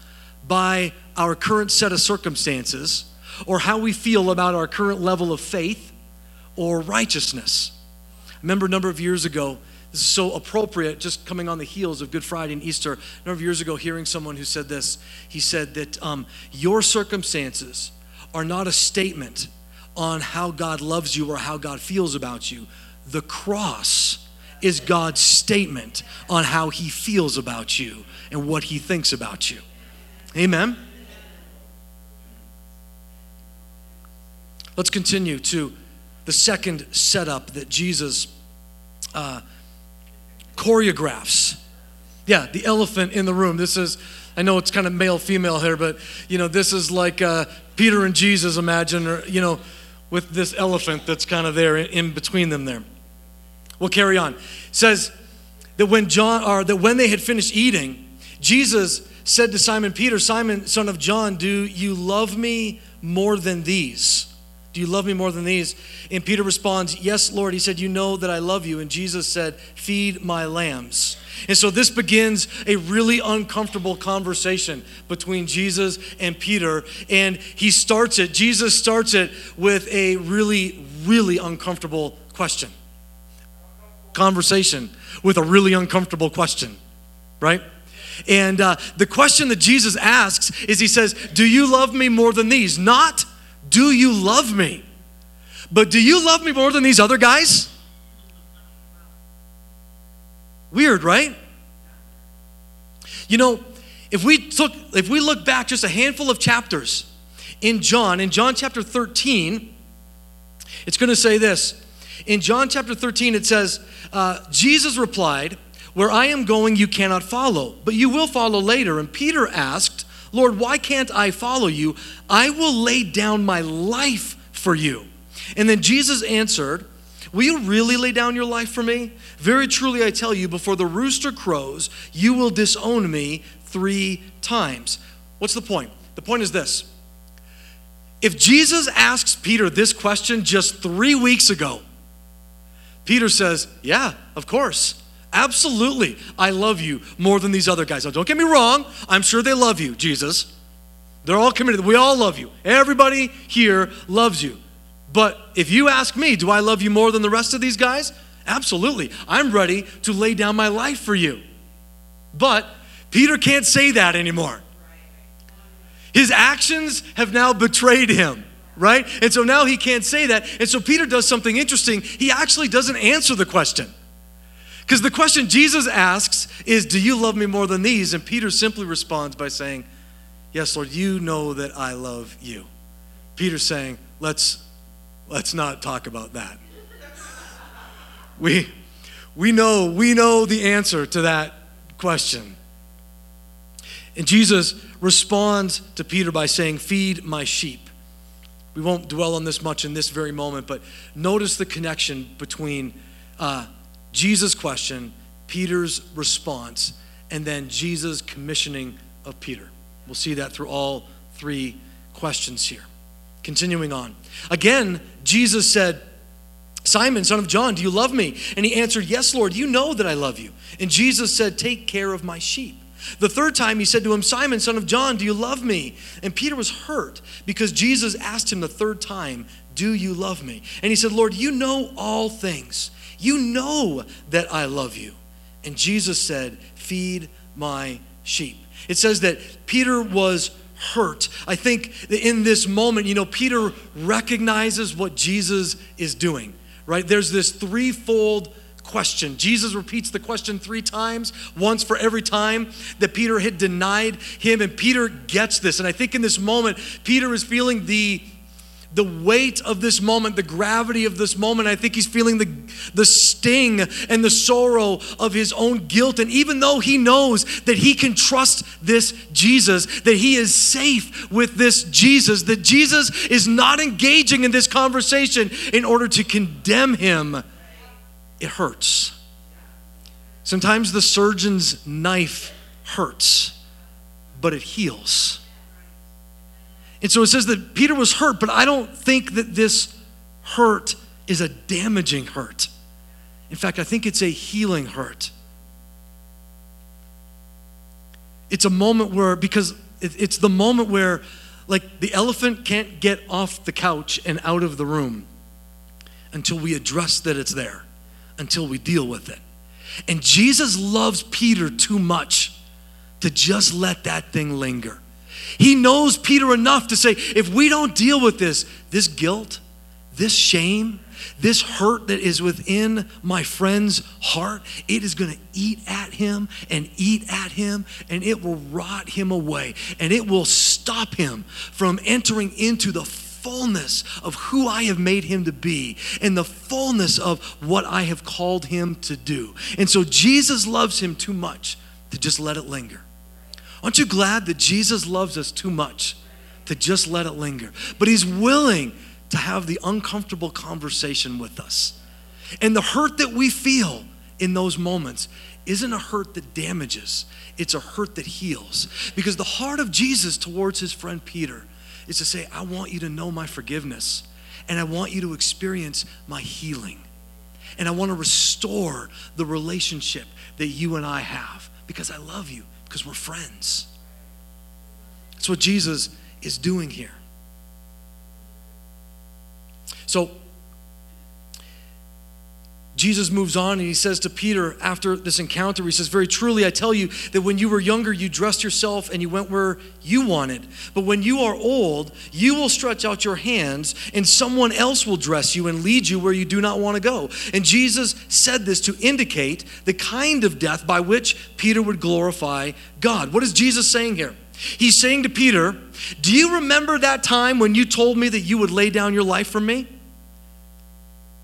by our current set of circumstances or how we feel about our current level of faith or righteousness. I remember a number of years ago, this is so appropriate, just coming on the heels of Good Friday and Easter. A number of years ago, hearing someone who said this, he said that um, your circumstances are not a statement on how God loves you or how God feels about you. The cross is God's statement on how he feels about you and what he thinks about you. Amen. Let's continue to the second setup that Jesus uh, choreographs. Yeah, the elephant in the room. This is, I know it's kind of male female here, but you know, this is like uh, Peter and Jesus, imagine, or you know, with this elephant that's kind of there in between them there. We'll carry on. It says that when John or that when they had finished eating, Jesus said to Simon Peter, Simon, son of John, do you love me more than these? Do you love me more than these? And Peter responds, Yes, Lord. He said, You know that I love you. And Jesus said, Feed my lambs. And so this begins a really uncomfortable conversation between Jesus and Peter. And he starts it, Jesus starts it with a really, really uncomfortable question. Conversation with a really uncomfortable question, right? And uh, the question that Jesus asks is He says, Do you love me more than these? Not, do you love me? But do you love me more than these other guys? Weird, right? You know, if we took if we look back just a handful of chapters in John, in John chapter 13, it's going to say this. In John chapter 13, it says, uh, Jesus replied, Where I am going, you cannot follow, but you will follow later. And Peter asked, Lord, why can't I follow you? I will lay down my life for you. And then Jesus answered, Will you really lay down your life for me? Very truly, I tell you, before the rooster crows, you will disown me three times. What's the point? The point is this. If Jesus asks Peter this question just three weeks ago, Peter says, Yeah, of course. Absolutely. I love you more than these other guys. Now, don't get me wrong. I'm sure they love you, Jesus. They're all committed. We all love you. Everybody here loves you. But if you ask me, do I love you more than the rest of these guys? Absolutely. I'm ready to lay down my life for you. But Peter can't say that anymore. His actions have now betrayed him, right? And so now he can't say that. And so Peter does something interesting. He actually doesn't answer the question. Because the question Jesus asks is, Do you love me more than these? And Peter simply responds by saying, Yes, Lord, you know that I love you. Peter's saying, Let's, let's not talk about that. We, we know, we know the answer to that question. And Jesus responds to Peter by saying, Feed my sheep. We won't dwell on this much in this very moment, but notice the connection between uh, Jesus' question, Peter's response, and then Jesus' commissioning of Peter. We'll see that through all three questions here. Continuing on. Again, Jesus said, Simon, son of John, do you love me? And he answered, Yes, Lord, you know that I love you. And Jesus said, Take care of my sheep. The third time he said to him, Simon, son of John, do you love me? And Peter was hurt because Jesus asked him the third time, Do you love me? And he said, Lord, you know all things. You know that I love you. And Jesus said, Feed my sheep. It says that Peter was hurt. I think in this moment, you know, Peter recognizes what Jesus is doing, right? There's this threefold question. Jesus repeats the question three times, once for every time that Peter had denied him. And Peter gets this. And I think in this moment, Peter is feeling the the weight of this moment, the gravity of this moment. I think he's feeling the, the sting and the sorrow of his own guilt. And even though he knows that he can trust this Jesus, that he is safe with this Jesus, that Jesus is not engaging in this conversation in order to condemn him, it hurts. Sometimes the surgeon's knife hurts, but it heals. And so it says that Peter was hurt, but I don't think that this hurt is a damaging hurt. In fact, I think it's a healing hurt. It's a moment where, because it's the moment where, like, the elephant can't get off the couch and out of the room until we address that it's there until we deal with it. And Jesus loves Peter too much to just let that thing linger. He knows Peter enough to say, if we don't deal with this, this guilt, this shame, this hurt that is within my friend's heart, it is going to eat at him and eat at him, and it will rot him away, and it will stop him from entering into the fullness of who I have made him to be and the fullness of what I have called him to do. And so Jesus loves him too much to just let it linger. Aren't you glad that Jesus loves us too much to just let it linger? But he's willing to have the uncomfortable conversation with us. And the hurt that we feel in those moments isn't a hurt that damages, it's a hurt that heals. Because the heart of Jesus towards his friend Peter is to say, I want you to know my forgiveness and I want you to experience my healing. And I want to restore the relationship that you and I have because I love you, because we're friends. That's what Jesus is doing here. So, Jesus moves on and he says to Peter after this encounter, he says, Very truly, I tell you that when you were younger, you dressed yourself and you went where you wanted. But when you are old, you will stretch out your hands and someone else will dress you and lead you where you do not want to go. And Jesus said this to indicate the kind of death by which Peter would glorify God. What is Jesus saying here? He's saying to Peter, Do you remember that time when you told me that you would lay down your life for me?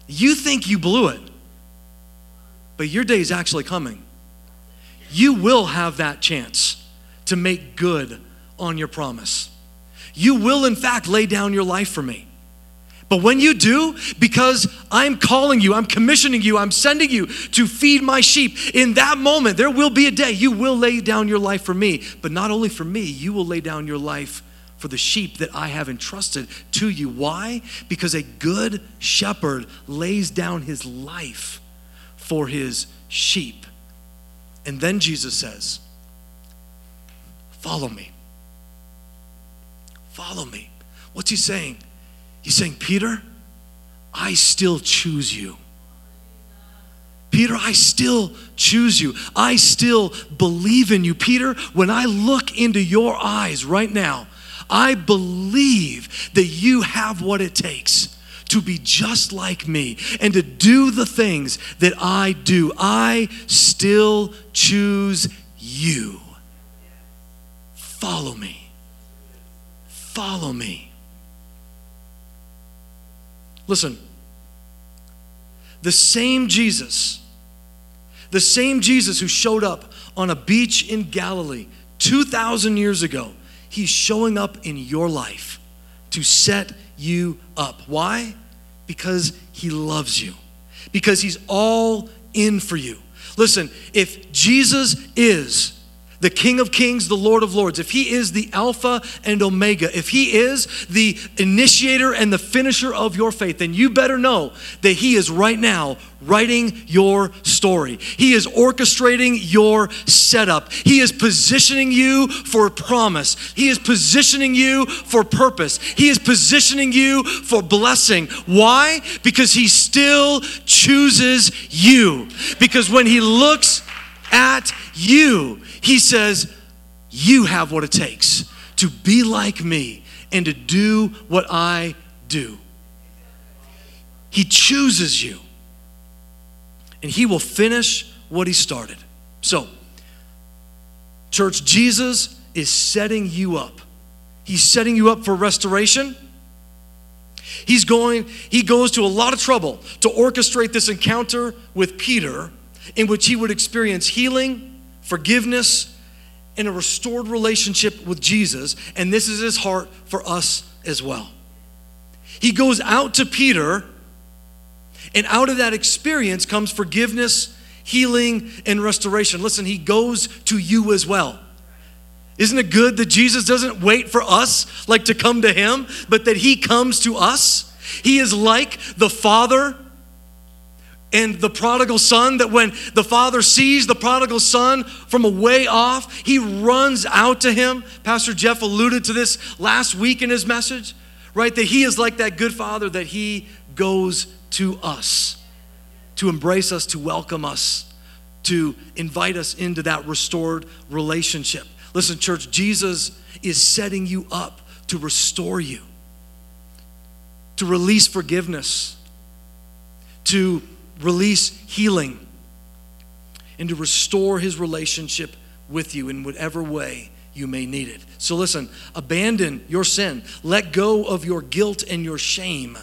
You think you blew it but your day is actually coming. You will have that chance to make good on your promise. You will, in fact, lay down your life for me. But when you do, because I'm calling you, I'm commissioning you, I'm sending you to feed my sheep, in that moment, there will be a day you will lay down your life for me. But not only for me, you will lay down your life for the sheep that I have entrusted to you. Why? Because a good shepherd lays down his life for his sheep. And then Jesus says, Follow me. Follow me. What's he saying? He's saying, Peter, I still choose you. Peter, I still choose you. I still believe in you. Peter, when I look into your eyes right now, I believe that you have what it takes to be just like me and to do the things that I do. I still choose you. Follow me. Follow me. Listen, the same Jesus, the same Jesus who showed up on a beach in Galilee 2,000 years ago, he's showing up in your life to set you up. Why? Because he loves you, because he's all in for you. Listen, if Jesus is the King of Kings, the Lord of Lords, if He is the Alpha and Omega, if He is the initiator and the finisher of your faith, then you better know that He is right now writing your story. He is orchestrating your setup. He is positioning you for promise. He is positioning you for purpose. He is positioning you for blessing. Why? Because He still chooses you. Because when He looks at you. He says, You have what it takes to be like me and to do what I do. He chooses you, and He will finish what He started. So, church, Jesus is setting you up. He's setting you up for restoration. He's going, he goes to a lot of trouble to orchestrate this encounter with Peter in which he would experience healing, forgiveness, and a restored relationship with Jesus. And this is his heart for us as well. He goes out to Peter, and out of that experience comes forgiveness, healing, and restoration. Listen, he goes to you as well. Isn't it good that Jesus doesn't wait for us like to come to him, but that he comes to us? He is like the Father and the prodigal son that when the father sees the prodigal son from a way off, he runs out to him. Pastor Jeff alluded to this last week in his message, right? That he is like that good father that he goes to us to embrace us, to welcome us, to invite us into that restored relationship. Listen, church, Jesus is setting you up to restore you, to release forgiveness, to release healing, and to restore his relationship with you in whatever way you may need it. So listen, abandon your sin, let go of your guilt and your shame,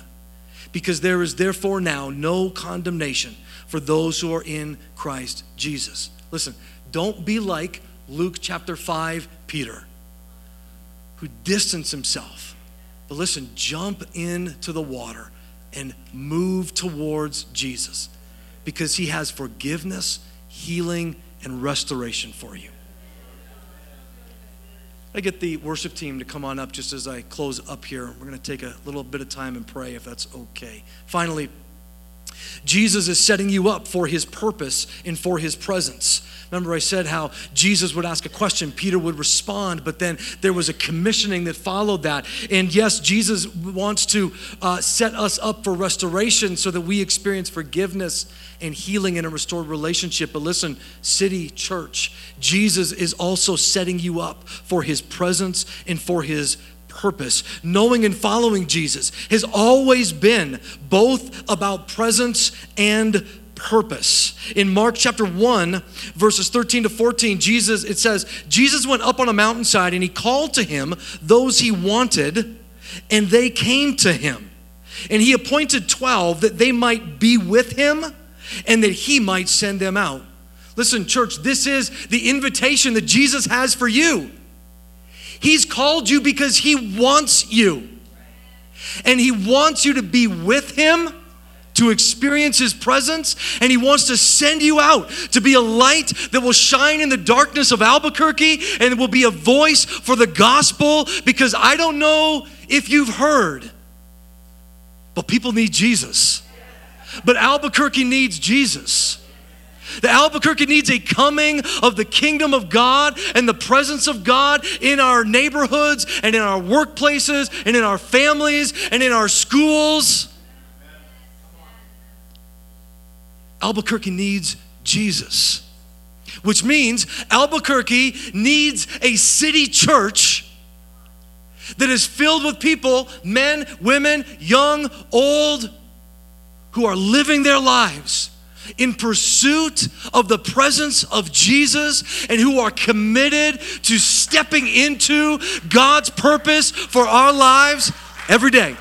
because there is therefore now no condemnation for those who are in Christ Jesus. Listen, don't be like Luke chapter 5, Peter, who distanced himself. But listen, jump into the water and move towards Jesus because he has forgiveness, healing, and restoration for you. I get the worship team to come on up just as I close up here. We're going to take a little bit of time and pray if that's okay. Finally, Jesus is setting you up for his purpose and for his presence. Remember, I said how Jesus would ask a question, Peter would respond, but then there was a commissioning that followed that. And yes, Jesus wants to uh, set us up for restoration so that we experience forgiveness and healing in a restored relationship. But listen, city, church, Jesus is also setting you up for his presence and for his purpose. Knowing and following Jesus has always been both about presence and purpose. In Mark chapter 1, verses 13 to 14, Jesus, it says, Jesus went up on a mountainside and he called to him those he wanted, and they came to him. And he appointed 12 that they might be with him and that he might send them out. Listen, church, this is the invitation that Jesus has for you. He's called you because He wants you. And He wants you to be with Him to experience His presence, and He wants to send you out to be a light that will shine in the darkness of Albuquerque and will be a voice for the gospel. Because I don't know if you've heard, but people need Jesus. But Albuquerque needs Jesus. The Albuquerque needs a coming of the kingdom of God and the presence of God in our neighborhoods and in our workplaces and in our families and in our schools. Albuquerque needs Jesus, which means Albuquerque needs a city church that is filled with people, men, women, young, old, who are living their lives in pursuit of the presence of Jesus and who are committed to stepping into God's purpose for our lives every day.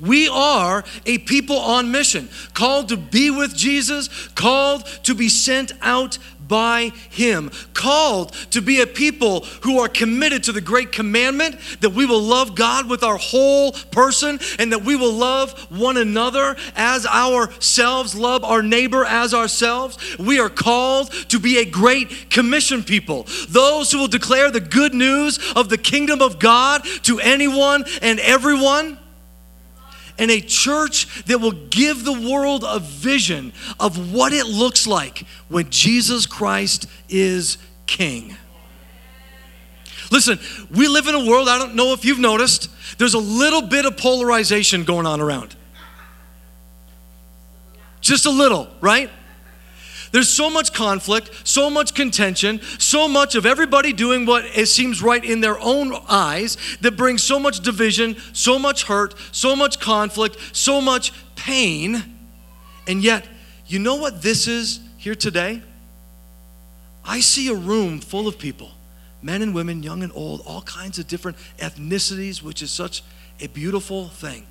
We are a people on mission, called to be with Jesus, called to be sent out by Him, called to be a people who are committed to the great commandment that we will love God with our whole person and that we will love one another as ourselves, love our neighbor as ourselves. We are called to be a great commission people, those who will declare the good news of the kingdom of God to anyone and everyone and a church that will give the world a vision of what it looks like when Jesus Christ is King. Listen, we live in a world, I don't know if you've noticed, there's a little bit of polarization going on around. Just a little, right? There's so much conflict, so much contention, so much of everybody doing what it seems right in their own eyes that brings so much division, so much hurt, so much conflict, so much pain. And yet, you know what this is here today? I see a room full of people, men and women, young and old, all kinds of different ethnicities, which is such a beautiful thing.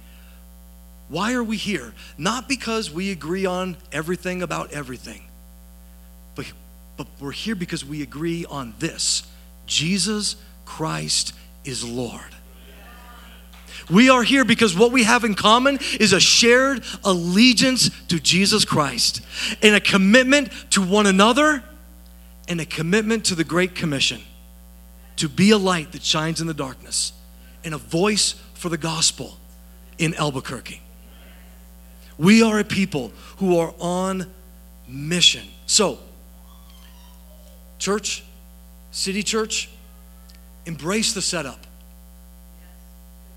Why are we here? Not because we agree on everything about everything but, but we're here because we agree on this Jesus Christ is Lord. We are here because what we have in common is a shared allegiance to Jesus Christ and a commitment to one another and a commitment to the Great Commission to be a light that shines in the darkness and a voice for the gospel in Albuquerque. We are a people who are on mission. So, Church, City Church, embrace the setup.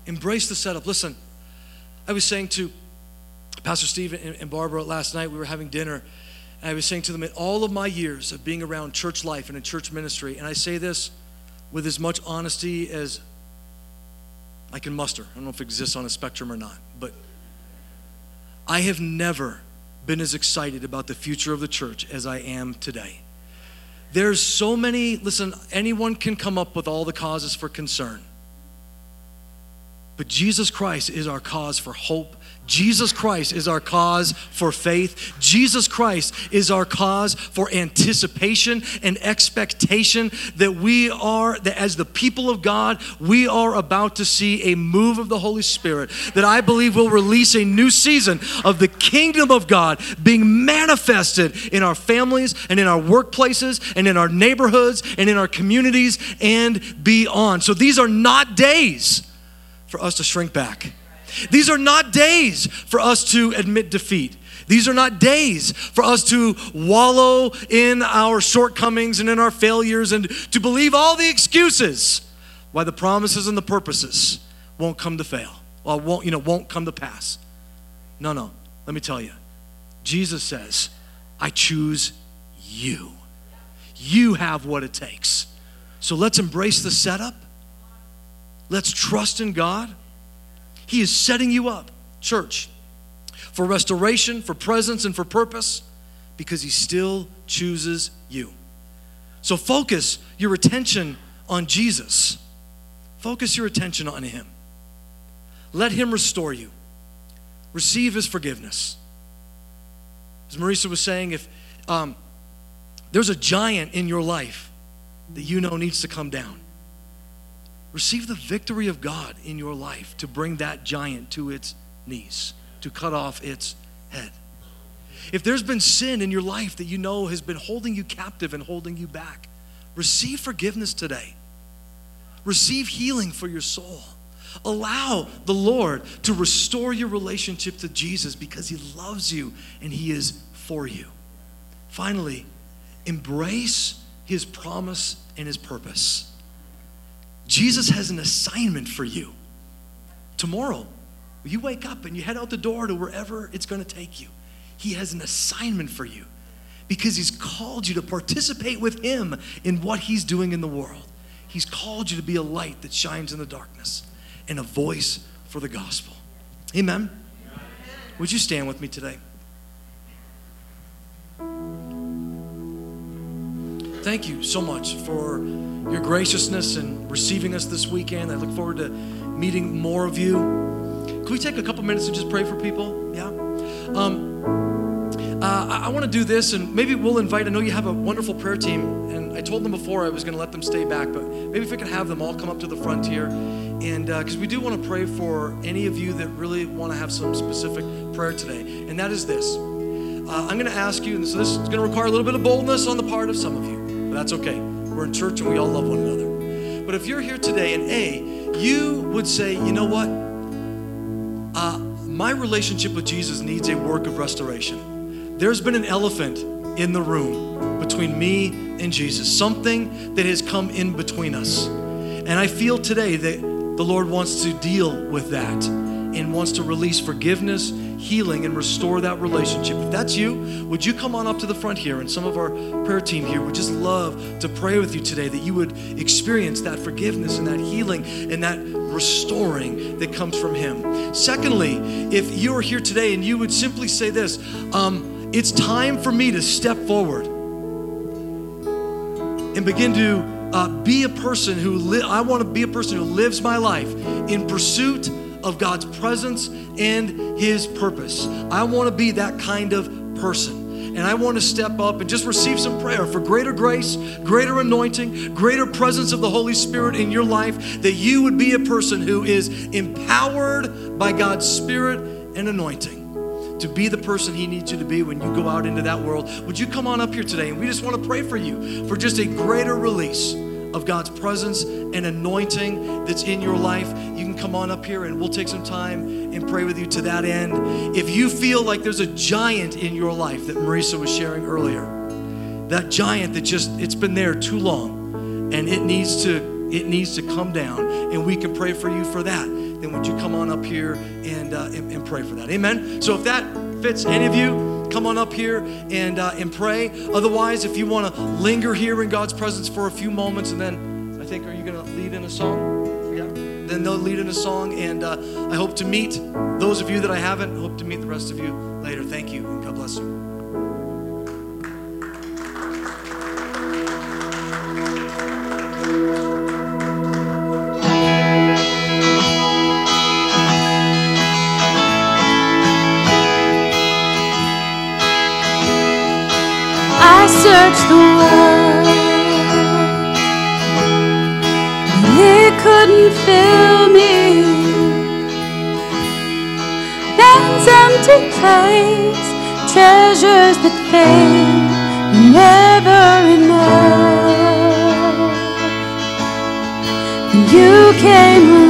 Embrace the setup. Listen, I was saying to Pastor Steve and Barbara last night, we were having dinner, and I was saying to them, in all of my years of being around church life and in church ministry, and I say this with as much honesty as I can muster. I don't know if it exists on a spectrum or not, but I have never been as excited about the future of the church as I am today. There's so many, listen, anyone can come up with all the causes for concern. But Jesus Christ is our cause for hope Jesus Christ is our cause for faith. Jesus Christ is our cause for anticipation and expectation that we are, that as the people of God, we are about to see a move of the Holy Spirit that I believe will release a new season of the kingdom of God being manifested in our families and in our workplaces and in our neighborhoods and in our communities and beyond. So these are not days for us to shrink back. These are not days for us to admit defeat. These are not days for us to wallow in our shortcomings and in our failures and to believe all the excuses why the promises and the purposes won't come to fail. Well, won't, you know, won't come to pass. No, no. Let me tell you. Jesus says, I choose you. You have what it takes. So let's embrace the setup. Let's trust in God. He is setting you up, church, for restoration, for presence, and for purpose because He still chooses you. So focus your attention on Jesus. Focus your attention on Him. Let Him restore you. Receive His forgiveness. As Marisa was saying, if um, there's a giant in your life that you know needs to come down, Receive the victory of God in your life to bring that giant to its knees, to cut off its head. If there's been sin in your life that you know has been holding you captive and holding you back, receive forgiveness today. Receive healing for your soul. Allow the Lord to restore your relationship to Jesus because He loves you and He is for you. Finally, embrace His promise and His purpose. Jesus has an assignment for you. Tomorrow, you wake up and you head out the door to wherever it's going to take you. He has an assignment for you because He's called you to participate with Him in what He's doing in the world. He's called you to be a light that shines in the darkness and a voice for the gospel. Amen. Would you stand with me today? Thank you so much for your graciousness and receiving us this weekend. I look forward to meeting more of you. Can we take a couple minutes and just pray for people? Yeah. Um, uh, I, I want to do this, and maybe we'll invite. I know you have a wonderful prayer team, and I told them before I was going to let them stay back, but maybe if we could have them all come up to the front here, and because uh, we do want to pray for any of you that really want to have some specific prayer today, and that is this. Uh, I'm going to ask you, and so this is going to require a little bit of boldness on the part of some of you, but that's okay. We're in church and we all love one another. But if you're here today and A, you would say, you know what? Uh, my relationship with Jesus needs a work of restoration. There's been an elephant in the room between me and Jesus, something that has come in between us. And I feel today that the Lord wants to deal with that and wants to release forgiveness, healing and restore that relationship. If that's you, would you come on up to the front here? And some of our prayer team here would just love to pray with you today that you would experience that forgiveness and that healing and that restoring that comes from Him. Secondly, if you are here today and you would simply say this, um, it's time for me to step forward and begin to uh, be a person who li- I want to be a person who lives my life in pursuit of God's presence and His purpose. I want to be that kind of person. And I want to step up and just receive some prayer for greater grace, greater anointing, greater presence of the Holy Spirit in your life, that you would be a person who is empowered by God's Spirit and anointing to be the person He needs you to be when you go out into that world. Would you come on up here today? And we just want to pray for you for just a greater release of God's presence and anointing that's in your life. You can come on up here and we'll take some time and pray with you to that end. If you feel like there's a giant in your life that Marisa was sharing earlier, that giant that just it's been there too long and it needs to it needs to come down and we can pray for you for that then would you come on up here and, uh, and, and, pray for that amen so if that fits any of you come on up here and, uh, and pray. Otherwise if you want to linger here in god's presence for a few moments and then i think are you going to lead in a song? Yeah. Then they'll lead in a song and uh, i hope to meet those of you that i haven't. Hope to meet the rest of you later. Thank you and god bless you search the world it couldn't fill me. Man's empty place, treasures that fade, never enough. You came